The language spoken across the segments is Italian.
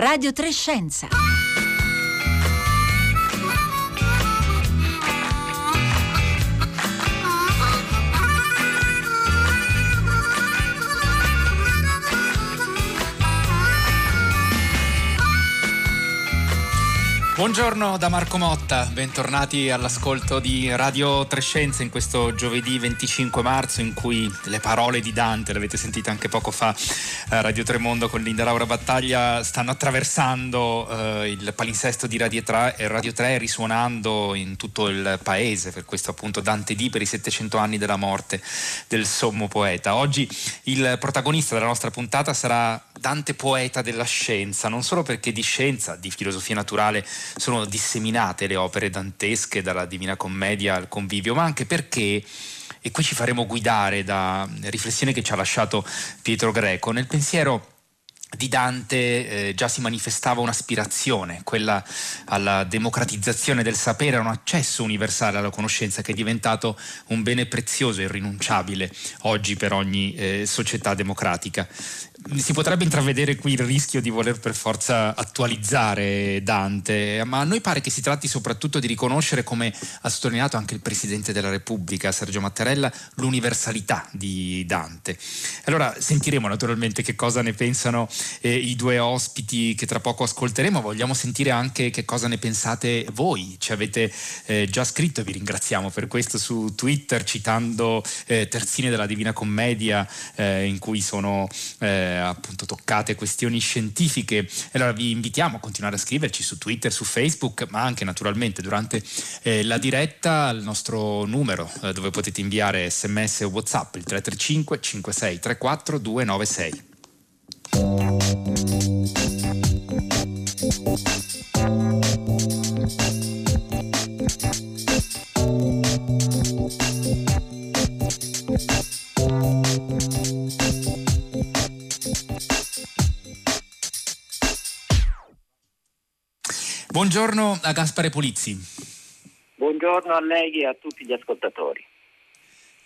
Radio Trescenza. Buongiorno da Marco Motta, bentornati all'ascolto di Radio Trescenza in questo giovedì 25 marzo in cui le parole di Dante, l'avete sentito anche poco fa a Radio Tremondo con Linda Laura Battaglia, stanno attraversando eh, il palinsesto di Radio 3, Radio 3 risuonando in tutto il paese, per questo appunto Dante D per i 700 anni della morte del sommo poeta. Oggi il protagonista della nostra puntata sarà Dante poeta della scienza, non solo perché di scienza, di filosofia naturale sono disseminate le opere dantesche dalla Divina Commedia al convivio, ma anche perché e qui ci faremo guidare da riflessione che ci ha lasciato Pietro Greco nel pensiero di Dante eh, già si manifestava un'aspirazione, quella alla democratizzazione del sapere, a un accesso universale alla conoscenza che è diventato un bene prezioso e irrinunciabile oggi per ogni eh, società democratica si potrebbe intravedere qui il rischio di voler per forza attualizzare Dante, ma a noi pare che si tratti soprattutto di riconoscere, come ha sottolineato anche il Presidente della Repubblica, Sergio Mattarella, l'universalità di Dante. Allora sentiremo naturalmente che cosa ne pensano eh, i due ospiti che tra poco ascolteremo, vogliamo sentire anche che cosa ne pensate voi, ci avete eh, già scritto vi ringraziamo per questo su Twitter citando eh, terzine della Divina Commedia eh, in cui sono eh, appunto toccate questioni scientifiche. Allora vi invitiamo a continuare a scriverci su Twitter, su Facebook, ma anche naturalmente durante eh, la diretta al nostro numero eh, dove potete inviare sms o whatsapp il 335 5634 296. Buongiorno a Gaspare Polizzi. Buongiorno a lei e a tutti gli ascoltatori.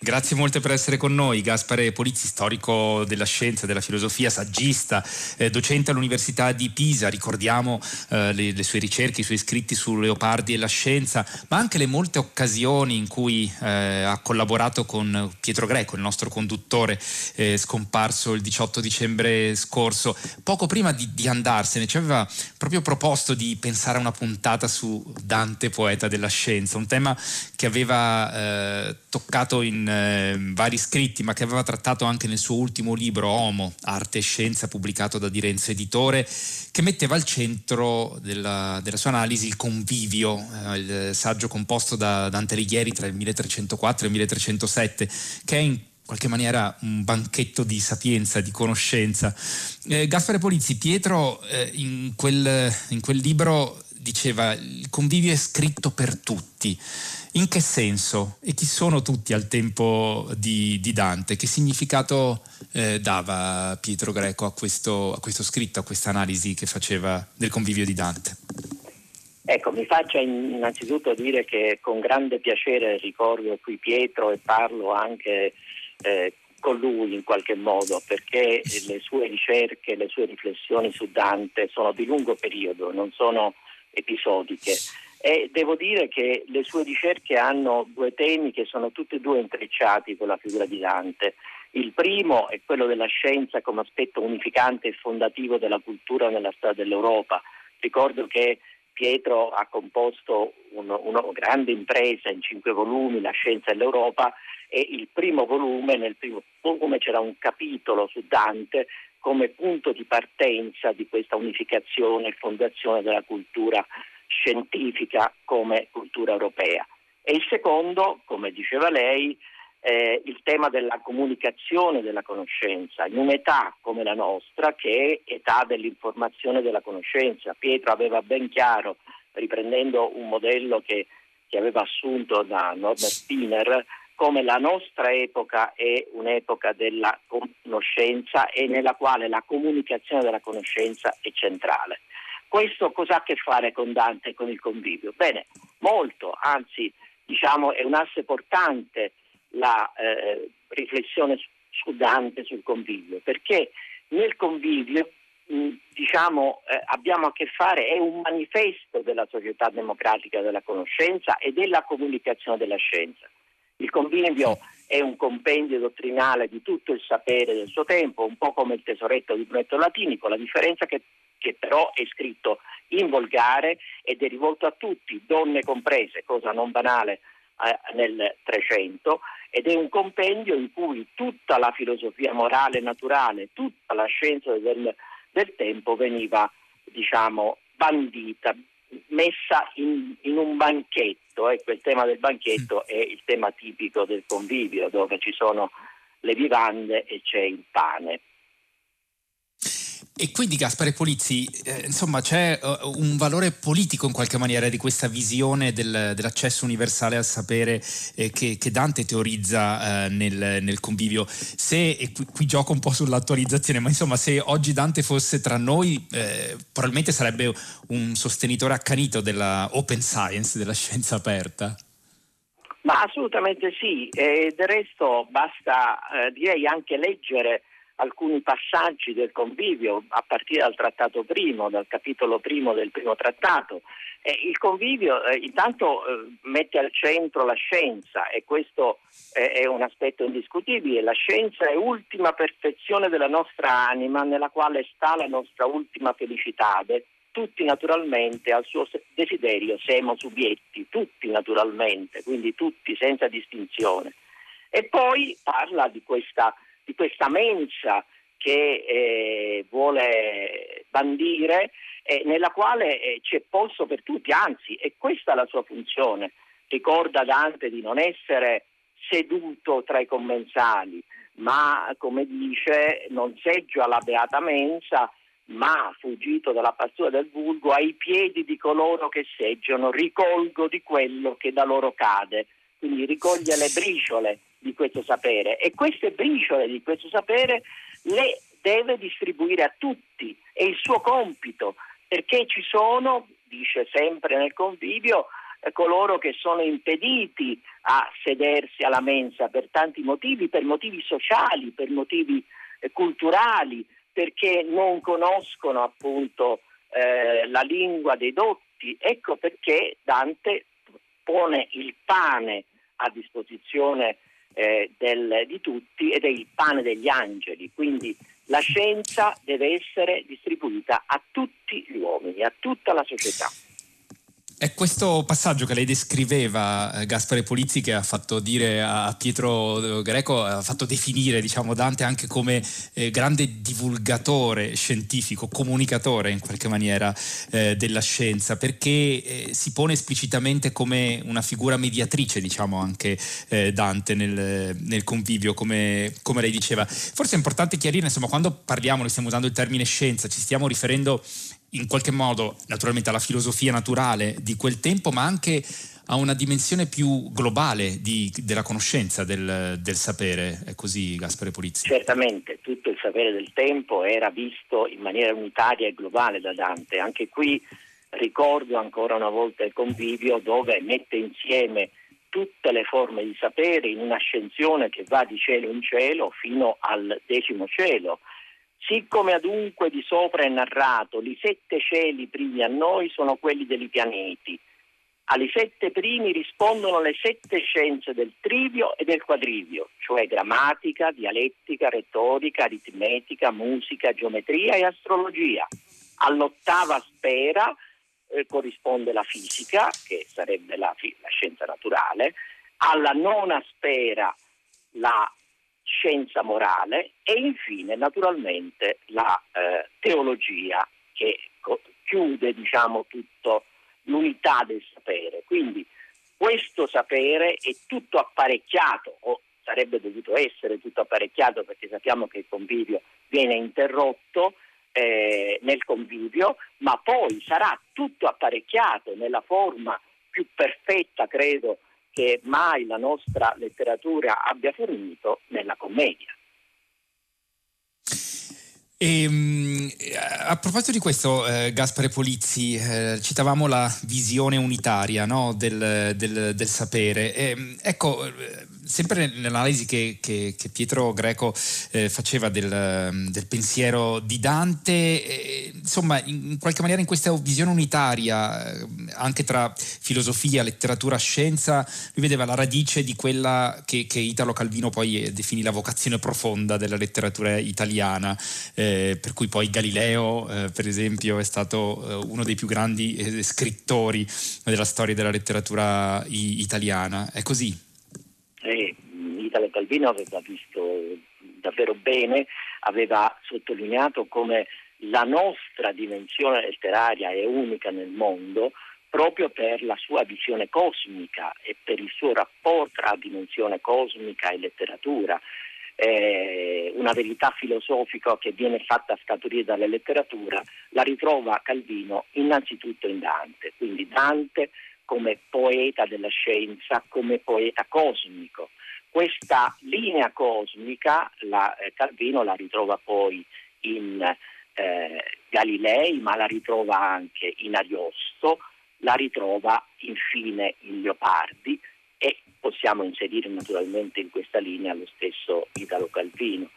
Grazie molte per essere con noi, Gaspare Polizzi, storico della scienza, della filosofia, saggista, eh, docente all'Università di Pisa, ricordiamo eh, le, le, sue ricerche, i suoi scritti su Leopardi e la scienza, ma anche le molte occasioni in cui eh, ha collaborato con Pietro Greco, il nostro conduttore eh, scomparso il 18 dicembre scorso. Poco prima di, di, andarsene ci aveva proprio proposto di pensare a una puntata su Dante, poeta della scienza, un tema che aveva eh, toccato in eh, vari scritti, ma che aveva trattato anche nel suo ultimo libro Homo, Arte e Scienza, pubblicato da Direnzo Editore, che metteva al centro della, della sua analisi il convivio, eh, il saggio composto da Dante Alighieri tra il 1304 e il 1307, che è in qualche maniera un banchetto di sapienza, di conoscenza. Eh, Gaspare Polizzi, Pietro eh, in, quel, in quel libro diceva il convivio è scritto per tutti. In che senso? E chi sono tutti al tempo di, di Dante? Che significato eh, dava Pietro Greco a questo, a questo scritto, a questa analisi che faceva del convivio di Dante? Ecco, mi faccia innanzitutto dire che con grande piacere ricordo qui Pietro e parlo anche eh, con lui in qualche modo, perché le sue ricerche, le sue riflessioni su Dante sono di lungo periodo, non sono episodiche e devo dire che le sue ricerche hanno due temi che sono tutti e due intrecciati con la figura di Dante. Il primo è quello della scienza come aspetto unificante e fondativo della cultura nella storia dell'Europa. Ricordo che Pietro ha composto un, una grande impresa in cinque volumi, La scienza e l'Europa, e il primo volume, nel primo volume c'era un capitolo su Dante come punto di partenza di questa unificazione e fondazione della cultura scientifica come cultura europea. E il secondo, come diceva lei, è il tema della comunicazione della conoscenza, in un'età come la nostra che è età dell'informazione e della conoscenza. Pietro aveva ben chiaro, riprendendo un modello che, che aveva assunto da Norbert Spinner, come la nostra epoca è un'epoca della conoscenza e nella quale la comunicazione della conoscenza è centrale. Questo cosa ha a che fare con Dante e con il convivio? Bene, molto, anzi diciamo è un asse portante la eh, riflessione su Dante sul convivio, perché nel convivio diciamo, eh, abbiamo a che fare, è un manifesto della società democratica della conoscenza e della comunicazione della scienza. Il convivio è un compendio dottrinale di tutto il sapere del suo tempo, un po' come il tesoretto di Brunetto Latini, con la differenza che, che però è scritto in volgare ed è rivolto a tutti, donne comprese, cosa non banale eh, nel 300, ed è un compendio in cui tutta la filosofia morale naturale, tutta la scienza del, del tempo veniva diciamo, bandita, messa in, in un banchetto. Ecco, il tema del banchetto è il tema tipico del convivio, dove ci sono le vivande e c'è il pane. E quindi Gaspare Polizzi, eh, insomma, c'è uh, un valore politico in qualche maniera di questa visione del, dell'accesso universale al sapere eh, che, che, Dante teorizza eh, nel, nel, convivio. Se, e qui, qui, gioco un po' sull'attualizzazione, ma insomma, se oggi Dante fosse tra noi, eh, probabilmente sarebbe un sostenitore accanito della open science, della scienza aperta. Ma assolutamente sì, e del resto basta eh, direi anche leggere alcuni passaggi del convivio a partire dal trattato primo, dal capitolo primo del primo trattato. Eh, il convivio eh, intanto eh, mette al centro la scienza e questo è un aspetto indiscutibile. La scienza è ultima perfezione della nostra anima nella quale sta la nostra ultima felicità. Tutti naturalmente al suo desiderio siamo subietti, tutti naturalmente, quindi tutti senza distinzione. E poi parla di questa di questa mensa che eh, vuole bandire, eh, nella quale eh, c'è posto per tutti, anzi è questa la sua funzione. Ricorda Dante di non essere seduto tra i commensali, ma come dice non seggio alla beata mensa, ma fuggito dalla pastura del vulgo ai piedi di coloro che seggiano, ricolgo di quello che da loro cade. Quindi ricoglie le briciole di questo sapere e queste briciole di questo sapere le deve distribuire a tutti, è il suo compito, perché ci sono, dice sempre nel convivio, eh, coloro che sono impediti a sedersi alla mensa per tanti motivi, per motivi sociali, per motivi eh, culturali, perché non conoscono appunto eh, la lingua dei dotti. Ecco perché Dante pone il pane a disposizione eh, del, di tutti ed è il pane degli angeli, quindi la scienza deve essere distribuita a tutti gli uomini, a tutta la società. È questo passaggio che lei descriveva, eh, Gaspare Polizzi, che ha fatto dire a Pietro Greco, ha fatto definire diciamo, Dante anche come eh, grande divulgatore scientifico, comunicatore in qualche maniera eh, della scienza, perché eh, si pone esplicitamente come una figura mediatrice, diciamo anche eh, Dante nel, nel convivio, come, come, lei diceva. Forse è importante chiarire, insomma, quando parliamo, noi stiamo usando il termine scienza, ci stiamo riferendo in qualche modo naturalmente alla filosofia naturale di quel tempo, ma anche a una dimensione più globale di, della conoscenza, del, del, sapere. È così, Gaspare Polizzi? Certamente, tutto il sapere del tempo era visto in maniera unitaria e globale da Dante. Anche qui ricordo ancora una volta il convivio dove mette insieme tutte le forme di sapere in un'ascensione che va di cielo in cielo fino al decimo cielo Siccome adunque di sopra è narrato, i sette cieli primi a noi sono quelli dei pianeti. Alle sette primi rispondono le sette scienze del trivio e del quadrivio, cioè grammatica, dialettica, retorica, aritmetica, musica, geometria e astrologia. All'ottava sfera eh, corrisponde la fisica, che sarebbe la, la scienza naturale, alla nona sfera la scienza morale e infine naturalmente la eh, teologia che co- chiude diciamo tutto l'unità del sapere. Quindi questo sapere è tutto apparecchiato o sarebbe dovuto essere tutto apparecchiato perché sappiamo che il convivio viene interrotto eh, nel convivio, ma poi sarà tutto apparecchiato nella forma più perfetta, credo, che mai la nostra letteratura abbia fornito nella commedia. E, ehm, a proposito di questo, eh, Gaspare Polizzi, eh, citavamo la visione unitaria no, del, del, del, sapere. E, ecco, sempre nell'analisi che, che, che Pietro Greco eh, faceva del, del, pensiero di Dante, eh, insomma, in qualche maniera in questa visione unitaria, eh, anche tra filosofia, letteratura, scienza, lui vedeva la radice di quella che, che Italo Calvino poi eh, definì la vocazione profonda della letteratura italiana, eh, per cui poi Galileo, eh, per esempio, è stato uno dei più grandi scrittori della storia della letteratura italiana. È così? Calvino aveva visto davvero bene, aveva sottolineato come la nostra dimensione letteraria è unica nel mondo proprio per la sua visione cosmica e per il suo rapporto tra dimensione cosmica e letteratura. Eh, una verità filosofica che viene fatta scaturire dalla letteratura la ritrova Calvino innanzitutto in Dante, quindi Dante come poeta della scienza, come poeta cosmico. Questa linea cosmica la, eh, Calvino la ritrova poi in eh, Galilei, ma la ritrova anche in Ariosto, la ritrova infine in Leopardi e possiamo inserire naturalmente in questa linea lo stesso Italo Calvino.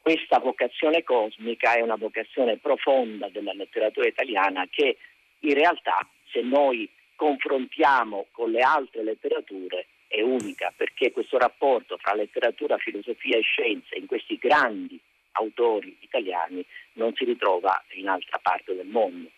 Questa vocazione cosmica è una vocazione profonda della letteratura italiana che in realtà se noi confrontiamo con le altre letterature è unica perché questo rapporto tra letteratura, filosofia e scienza in questi grandi autori italiani non si ritrova in altra parte del mondo.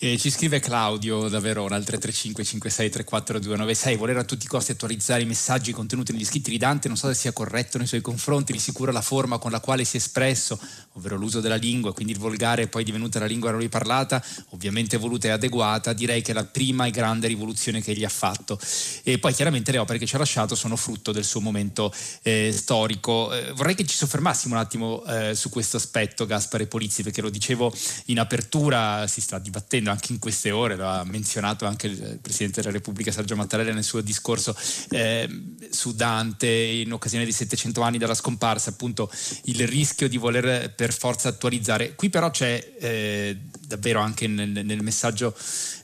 E ci scrive Claudio da Verona al 335 56 34 296 volere a tutti i costi attualizzare i messaggi contenuti negli scritti di Dante non so se sia corretto nei suoi confronti di sicuro la forma con la quale si è espresso ovvero l'uso della lingua quindi il volgare è poi divenuta la lingua da lui parlata ovviamente voluta e adeguata direi che è la prima e grande rivoluzione che egli ha fatto. E poi chiaramente le opere che ci ha lasciato sono frutto del suo momento eh, storico. Eh, vorrei che ci soffermassimo un attimo eh, su questo aspetto Gaspare Polizzi perché lo dicevo in apertura si sta dibattendo anche in queste ore, lo ha menzionato anche il Presidente della Repubblica Sergio Mattarella nel suo discorso eh, su Dante in occasione dei 700 anni dalla scomparsa, appunto il rischio di voler per forza attualizzare. Qui però c'è eh, davvero anche nel, nel messaggio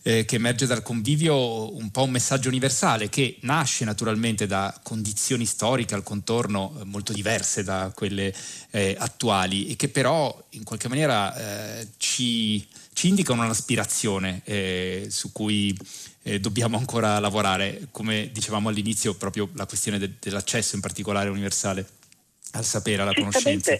eh, che emerge dal convivio un po' un messaggio universale che nasce naturalmente da condizioni storiche al contorno eh, molto diverse da quelle eh, attuali e che però in qualche maniera eh, ci ci indicano un'aspirazione eh, su cui eh, dobbiamo ancora lavorare, come dicevamo all'inizio, proprio la questione de- dell'accesso in particolare universale al sapere, alla conoscenza.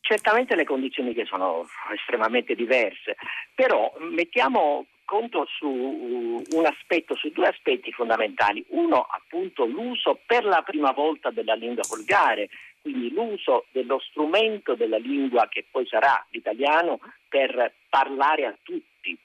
Certamente le condizioni che sono estremamente diverse, però mettiamo conto su un aspetto, su due aspetti fondamentali. Uno, appunto, l'uso per la prima volta della lingua volgare, quindi l'uso dello strumento della lingua che poi sarà l'italiano per parlare a tutti,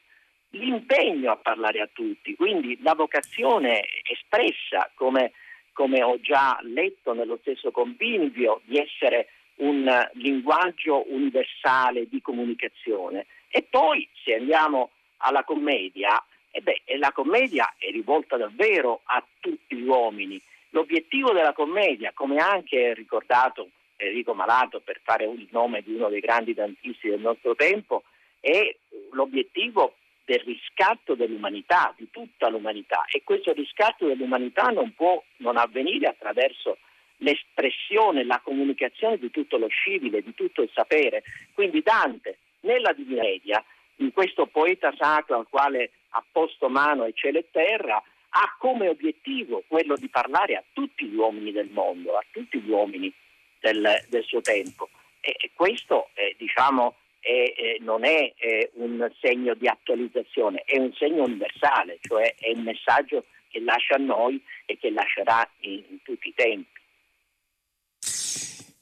l'impegno a parlare a tutti, quindi la vocazione espressa, come, come ho già letto nello stesso convivio, di essere un linguaggio universale di comunicazione. E poi se andiamo alla commedia, eh beh, la commedia è rivolta davvero a tutti gli uomini L'obiettivo della commedia, come anche ricordato Enrico Malato per fare il nome di uno dei grandi dantisti del nostro tempo, è l'obiettivo del riscatto dell'umanità, di tutta l'umanità e questo riscatto dell'umanità non può non avvenire attraverso l'espressione, la comunicazione di tutto lo scibile, di tutto il sapere. Quindi Dante, nella Divina Media, in questo poeta sacro al quale ha posto mano e cielo e terra, ha come obiettivo quello di parlare a tutti gli uomini del mondo, a tutti gli uomini del, del suo tempo. E, e questo eh, diciamo, è, eh, non è eh, un segno di attualizzazione, è un segno universale, cioè è un messaggio che lascia a noi e che lascerà in, in tutti i tempi.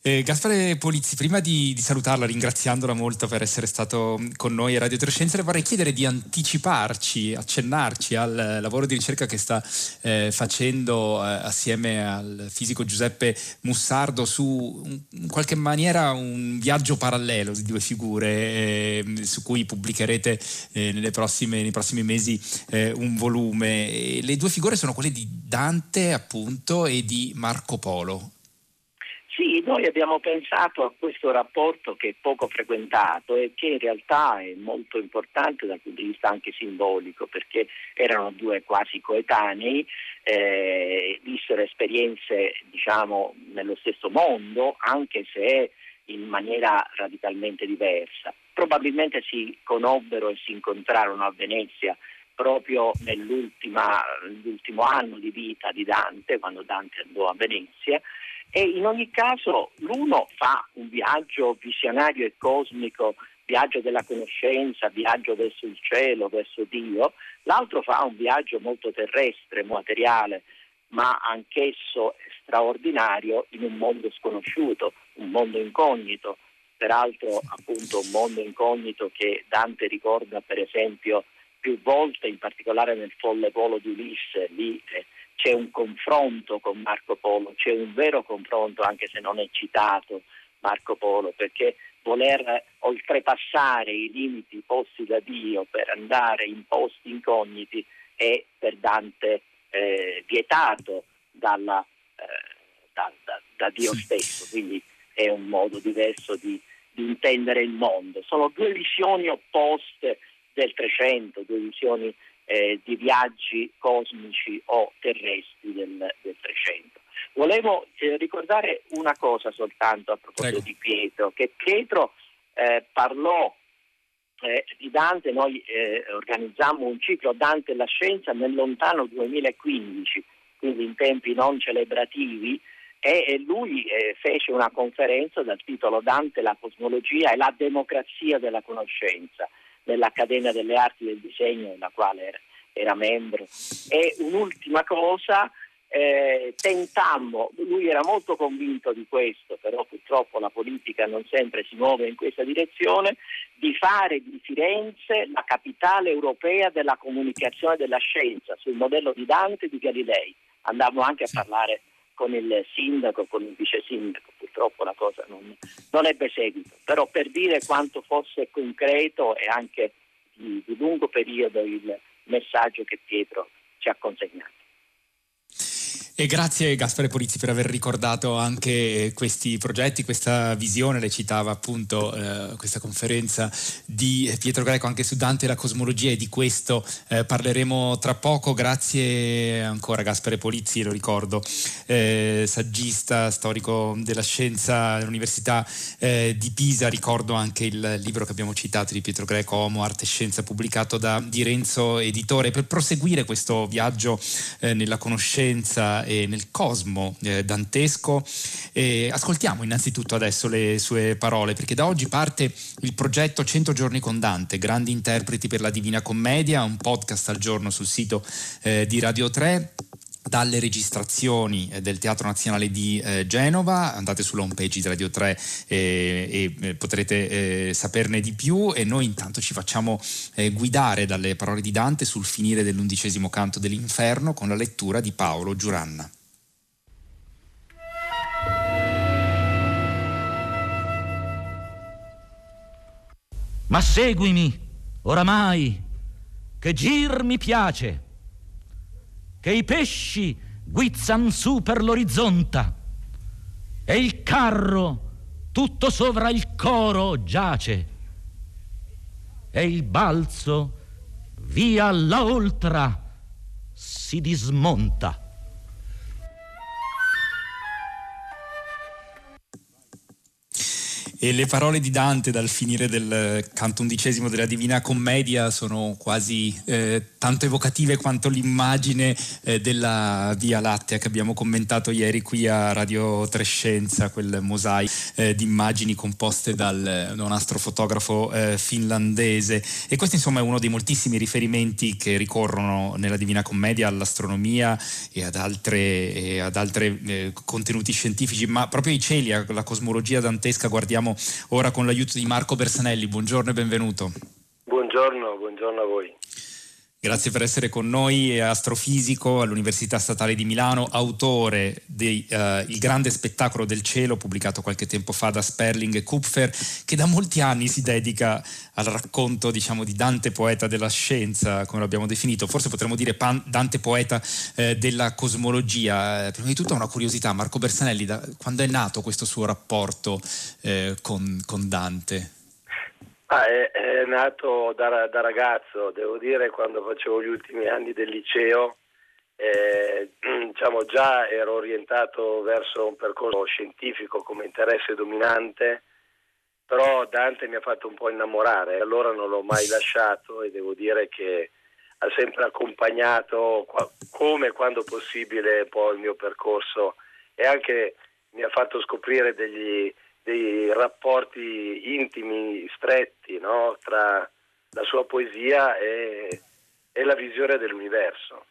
Eh, Gaspare Polizzi, prima di, di, salutarla, ringraziandola molto per essere stato con noi a Radio Trescenza, le vorrei chiedere di anticiparci, accennarci al lavoro di ricerca che sta eh, facendo eh, assieme al fisico Giuseppe Mussardo su in qualche maniera un viaggio parallelo di due figure ehm, su cui pubblicherete eh, prossime, nei prossimi mesi eh, un volume. E le due figure sono quelle di Dante appunto e di Marco Polo. Noi abbiamo pensato a questo rapporto che è poco frequentato e che in realtà è molto importante dal punto di vista anche simbolico, perché erano due quasi coetanei, eh, vissero esperienze diciamo nello stesso mondo, anche se in maniera radicalmente diversa. Probabilmente si conobbero e si incontrarono a Venezia proprio nell'ultimo anno di vita di Dante, quando Dante andò a Venezia e in ogni caso l'uno fa un viaggio visionario e cosmico, viaggio della conoscenza, viaggio verso il cielo, verso Dio, l'altro fa un viaggio molto terrestre, materiale, ma anch'esso straordinario in un mondo sconosciuto, un mondo incognito, peraltro appunto un mondo incognito che Dante ricorda per esempio più volte, in particolare nel folle volo di Ulisse, lì eh, c'è un confronto con Marco Polo, c'è un vero confronto anche se non è citato Marco Polo, perché voler oltrepassare i limiti posti da Dio per andare in posti incogniti è per Dante eh, vietato dalla, eh, da, da, da, Dio stesso, quindi è un modo diverso di, di intendere il mondo. Sono due visioni opposte del Trecento, due visioni eh, di viaggi cosmici o terrestri del, del Trecento. Volevo eh, ricordare una cosa soltanto a proposito Prego. di Pietro, che Pietro eh, parlò eh, di Dante, noi eh, organizzammo un ciclo Dante e la scienza nel lontano 2015, quindi in tempi non celebrativi, e, e lui eh, fece una conferenza dal titolo Dante, la cosmologia e la democrazia della conoscenza nell'Accademia delle Arti del Disegno, nella quale era, era membro. E un'ultima cosa, eh, tentammo, lui era molto convinto di questo, però purtroppo la politica non sempre si muove in questa direzione, di fare di Firenze la capitale europea della comunicazione della scienza, sul modello di Dante e di Galilei. Andammo anche a parlare con il sindaco, con il vice sindaco, purtroppo la cosa non, non ebbe seguito, però per dire quanto fosse concreto e anche di, di lungo periodo il messaggio che Pietro ci ha consegnato. E grazie Gaspare Polizzi per aver ricordato anche questi progetti, questa visione, le citava appunto eh, questa conferenza di Pietro Greco anche su Dante e la cosmologia e di questo eh, parleremo tra poco. Grazie ancora Gaspare Polizzi, lo ricordo, eh, saggista, storico della scienza all'Università eh, di Pisa, ricordo anche il libro che abbiamo citato di Pietro Greco, Homo, Arte e Scienza, pubblicato da Di Renzo Editore. Per proseguire questo viaggio eh, nella conoscenza e nel cosmo eh, dantesco. E ascoltiamo innanzitutto adesso le sue parole, perché da oggi parte il progetto 100 giorni con Dante, grandi interpreti per la Divina Commedia, un podcast al giorno sul sito eh, di Radio 3 dalle registrazioni eh, del Teatro Nazionale di eh, Genova, andate sulla homepage di Radio 3 eh, e potrete eh, saperne di più. E noi intanto ci facciamo eh, guidare dalle parole di Dante sul finire dell'undicesimo canto dell'inferno con la lettura di Paolo Giuranna. Ma seguimi, oramai, che gir mi piace che i pesci guizzan su per l'orizzonta e il carro tutto sovra il coro giace e il balzo via la oltra si dismonta. E le parole di Dante dal finire del canto undicesimo della Divina Commedia sono quasi eh, tanto evocative quanto l'immagine eh, della Via Lattea che abbiamo commentato ieri qui a Radio Trescenza, quel mosaico eh, di immagini composte dal, da un astrofotografo eh, finlandese. E questo insomma è uno dei moltissimi riferimenti che ricorrono nella Divina Commedia all'astronomia e ad altri eh, contenuti scientifici, ma proprio i cieli, la cosmologia dantesca guardiamo parliamo ora con l'aiuto di Marco Bersanelli. Buongiorno e benvenuto. Buongiorno, buongiorno a voi. Grazie per essere con noi, astrofisico all'Università Statale di Milano, autore di uh, Il grande spettacolo del cielo, pubblicato qualche tempo fa da Sperling e Kupfer, che da molti anni si dedica al racconto diciamo, di Dante poeta della scienza, come l'abbiamo definito, forse potremmo dire pan- Dante poeta eh, della cosmologia. Eh, prima di tutto una curiosità, Marco Bersanelli, da, quando è nato questo suo rapporto eh, con, con Dante? Ah, è, è, nato da, da, ragazzo, devo dire, quando facevo gli ultimi anni del liceo, eh, diciamo, già ero orientato verso un percorso scientifico come interesse dominante, però Dante mi ha fatto un po' innamorare, allora non l'ho mai lasciato e devo dire che ha sempre accompagnato come quando possibile poi il mio percorso e anche mi ha fatto scoprire degli, dei rapporti intimi, stretti no? tra la sua poesia e, e la visione dell'universo.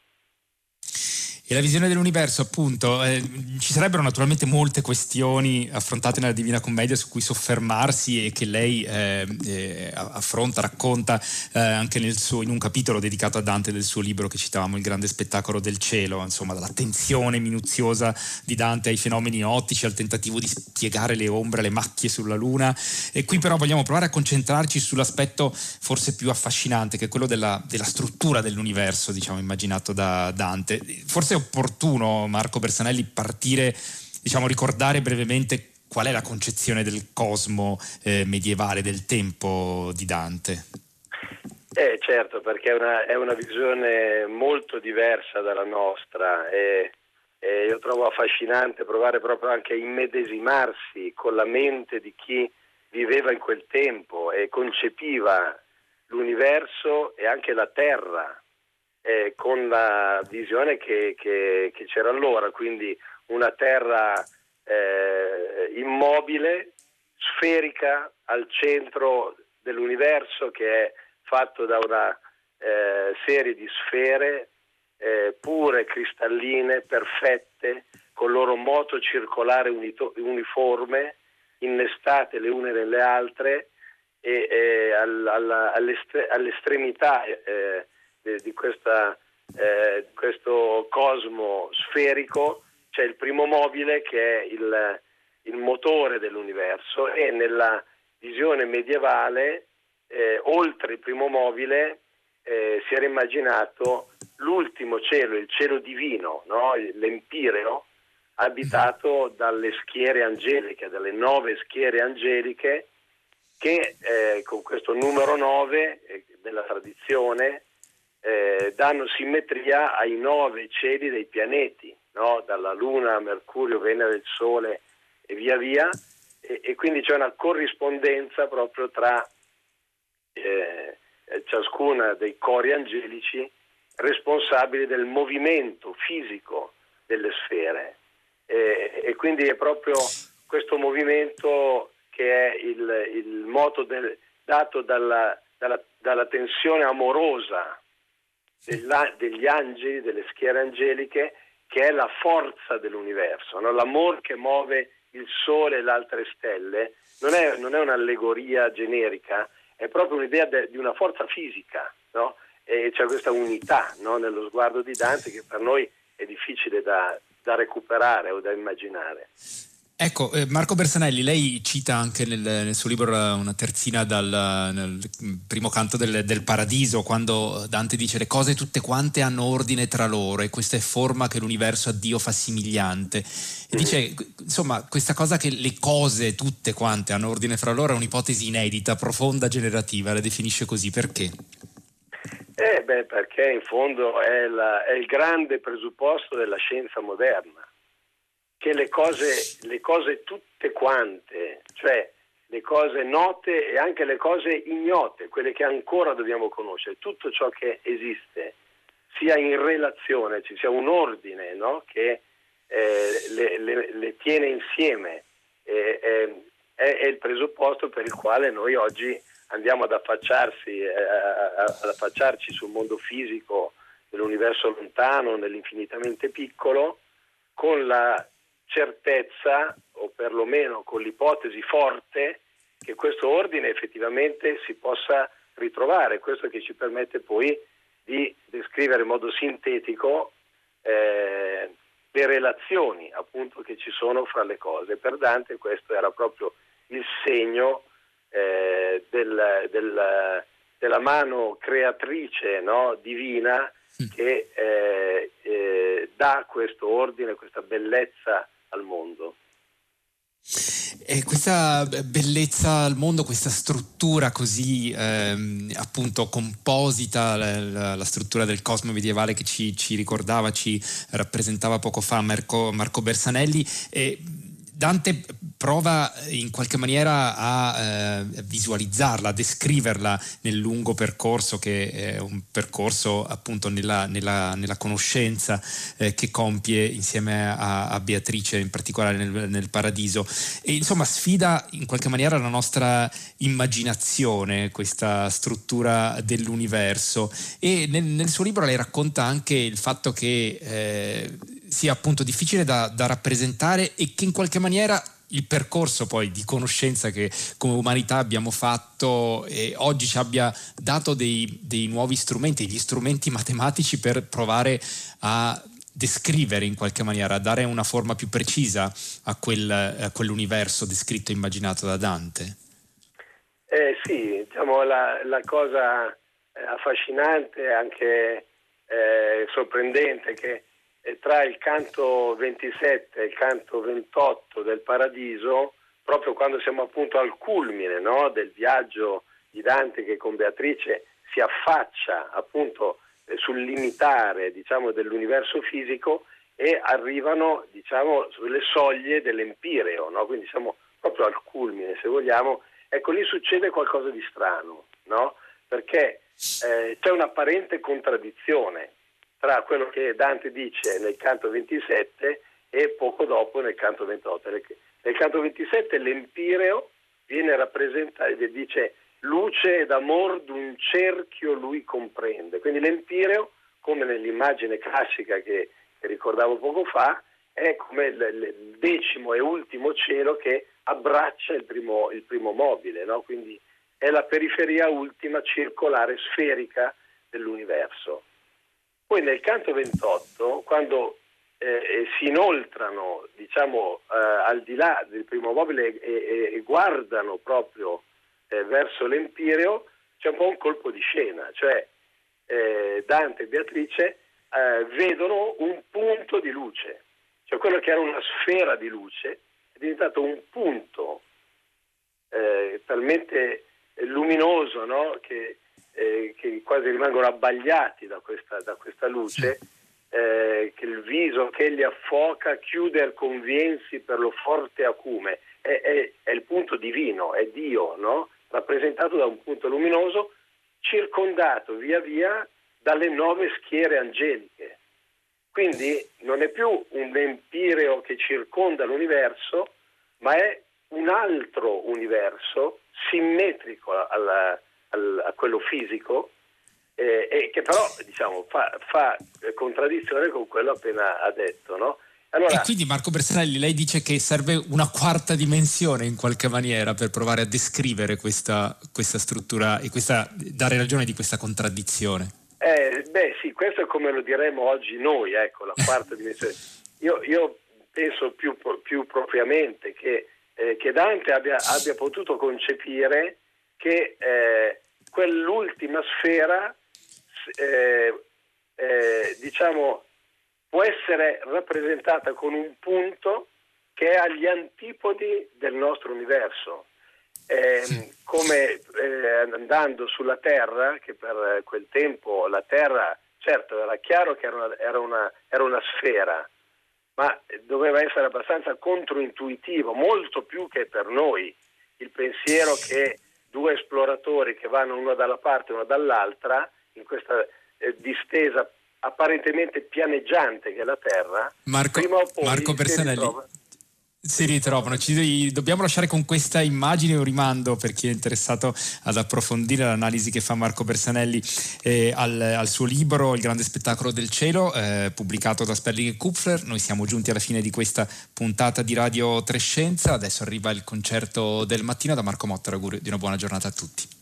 E la visione dell'universo, appunto, eh, ci sarebbero naturalmente molte questioni affrontate nella Divina Commedia su cui soffermarsi e che lei eh, eh, affronta, racconta eh, anche suo, in un capitolo dedicato a Dante del suo libro che citavamo, Il grande spettacolo del cielo, insomma, dall'attenzione minuziosa di Dante ai fenomeni ottici, al tentativo di spiegare le ombre, le macchie sulla Luna. E qui però vogliamo provare a concentrarci sull'aspetto forse più affascinante, che è quello della, della struttura dell'universo, diciamo, immaginato da Dante. Forse opportuno, Marco Bersanelli, partire, diciamo, ricordare brevemente qual è la concezione del cosmo eh, medievale, del tempo di Dante? Eh, certo, perché è una, è una visione molto diversa dalla nostra e, e, io trovo affascinante provare proprio anche a immedesimarsi con la mente di chi viveva in quel tempo e concepiva l'universo e anche la terra eh, con la visione che, che, che, c'era allora, quindi una terra eh, immobile, sferica al centro dell'universo che è fatto da una eh, serie di sfere eh, pure, cristalline, perfette, con loro moto circolare unito, uniforme, innestate le une nelle altre e, e all, all, all'estre, all'estremità eh, di, questa, eh, questo cosmo sferico c'è il primo mobile che è il, il motore dell'universo e nella visione medievale eh, oltre il primo mobile eh, si era immaginato l'ultimo cielo, il cielo divino, no? l'empireo, abitato dalle schiere angeliche, dalle nove schiere angeliche che eh, con questo numero 9 eh, della tradizione eh, danno simmetria ai nove cieli dei pianeti, no? dalla Luna, Mercurio, Venere, il Sole e via via, e, e quindi c'è una corrispondenza proprio tra eh, ciascuna dei cori angelici responsabili del movimento fisico delle sfere. Eh, e quindi è proprio questo movimento che è il, il moto del, dato dalla, dalla, dalla tensione amorosa della, degli angeli, delle schiere angeliche, che è la forza dell'universo, no? l'amore che muove il Sole e le altre stelle, non è, non è un'allegoria generica, è proprio un'idea de, di una forza fisica, no? e c'è questa unità no? nello sguardo di Dante che per noi è difficile da, da recuperare o da immaginare. Ecco, eh, Marco Bersanelli, lei cita anche nel, nel, suo libro una terzina dal primo canto del, del, Paradiso, quando Dante dice le cose tutte quante hanno ordine tra loro e questa è forma che l'universo a Dio fa somigliante. E dice, insomma, questa cosa che le cose tutte quante hanno ordine fra loro è un'ipotesi inedita, profonda, generativa, la definisce così, perché? Eh beh, perché in fondo è, la, è il grande presupposto della scienza moderna che le cose, le cose tutte quante, cioè le cose note e anche le cose ignote, quelle che ancora dobbiamo conoscere, tutto ciò che esiste, sia in relazione, ci sia un ordine no? che eh, le, le, le, tiene insieme, eh, eh, è, è, il presupposto per il quale noi oggi andiamo ad affacciarsi, eh, ad affacciarci sul mondo fisico dell'universo lontano, nell'infinitamente piccolo, con la certezza, o perlomeno con l'ipotesi forte, che questo ordine effettivamente si possa ritrovare, questo che ci permette poi di descrivere in modo sintetico eh, le relazioni appunto che ci sono fra le cose. Per Dante questo era proprio il segno eh, del, del, della mano creatrice no, divina che eh, eh, dà questo ordine, questa bellezza al mondo. E questa bellezza al mondo, questa struttura così ehm, appunto composita, la, la, struttura del cosmo medievale che ci, ci, ricordava, ci rappresentava poco fa Marco, Marco Bersanelli, e Dante prova in qualche maniera a eh, visualizzarla, a descriverla nel lungo percorso che è un percorso appunto nella, nella, nella conoscenza eh, che compie insieme a, a, Beatrice, in particolare nel, nel, paradiso. E insomma sfida in qualche maniera la nostra immaginazione, questa struttura dell'universo. E nel, nel suo libro lei racconta anche il fatto che eh, sia appunto difficile da, da rappresentare e che in qualche maniera il percorso poi di conoscenza che come umanità abbiamo fatto e oggi ci abbia dato dei, dei, nuovi strumenti, gli strumenti matematici per provare a descrivere in qualche maniera, a dare una forma più precisa a, quel, a quell'universo descritto e immaginato da Dante. Eh sì, diciamo la, la cosa eh, affascinante anche eh, sorprendente che tra il canto 27 e il canto 28 del Paradiso, proprio quando siamo appunto al culmine no, del viaggio di Dante che con Beatrice si affaccia appunto eh, sul limitare diciamo, dell'universo fisico e arrivano diciamo, sulle soglie dell'Empireo, no? quindi siamo proprio al culmine se vogliamo, ecco lì succede qualcosa di strano, no? perché eh, c'è un'apparente contraddizione tra quello che Dante dice nel canto 27 e poco dopo nel canto 28. Nel canto 27 l'empireo viene rappresentato e dice luce ed amor d'un cerchio lui comprende. Quindi l'empireo, come nell'immagine classica che, ricordavo poco fa, è come il, decimo e ultimo cielo che abbraccia il primo, il primo mobile, no? quindi è la periferia ultima circolare sferica dell'universo. Poi nel canto 28, quando eh, eh, si inoltrano diciamo, eh, al di là del primo mobile e, e guardano proprio eh, verso l'Empireo, c'è un po' un colpo di scena, cioè eh, Dante e Beatrice eh, vedono un punto di luce, cioè quello che era una sfera di luce è diventato un punto talmente luminoso no? che eh, che quasi rimangono abbagliati da questa, da questa luce, eh, che il viso che li affoca chiuder conviensi per lo forte acume, è, è, è il punto divino, è Dio, no? rappresentato da un punto luminoso, circondato via via dalle nove schiere angeliche. Quindi non è più un empireo che circonda l'universo, ma è un altro universo simmetrico alla, al, a quello fisico eh, e che però diciamo, fa, fa, contraddizione con quello appena ha detto. No? Allora, e quindi Marco Bersanelli, lei dice che serve una quarta dimensione in qualche maniera per provare a descrivere questa, questa struttura e questa, dare ragione di questa contraddizione. Eh, beh sì, questo è come lo diremmo oggi noi, ecco, la quarta dimensione. Io, io penso più, più propriamente che, eh, che Dante abbia, abbia, potuto concepire che eh, quell'ultima sfera eh, eh, diciamo, può essere rappresentata con un punto che è agli antipodi del nostro universo. Eh, come andando sulla Terra, che per quel tempo la Terra, certo era chiaro che era una, era una, era una sfera, ma doveva essere abbastanza controintuitivo, molto più che per noi. Il pensiero che due esploratori che vanno uno dalla parte e uno dall'altra in questa eh, distesa apparentemente pianeggiante che è la Terra, Marco, prima o poi Marco Bersanelli. Si ritrovano, ci dobbiamo lasciare con questa immagine un rimando per chi è interessato ad approfondire l'analisi che fa Marco Bersanelli eh, al, al, suo libro Il grande spettacolo del cielo, eh, pubblicato da Sperling e Kupfer. Noi siamo giunti alla fine di questa puntata di Radio Trescenza, adesso arriva il concerto del mattino da Marco Motta, augurio di una buona giornata a tutti.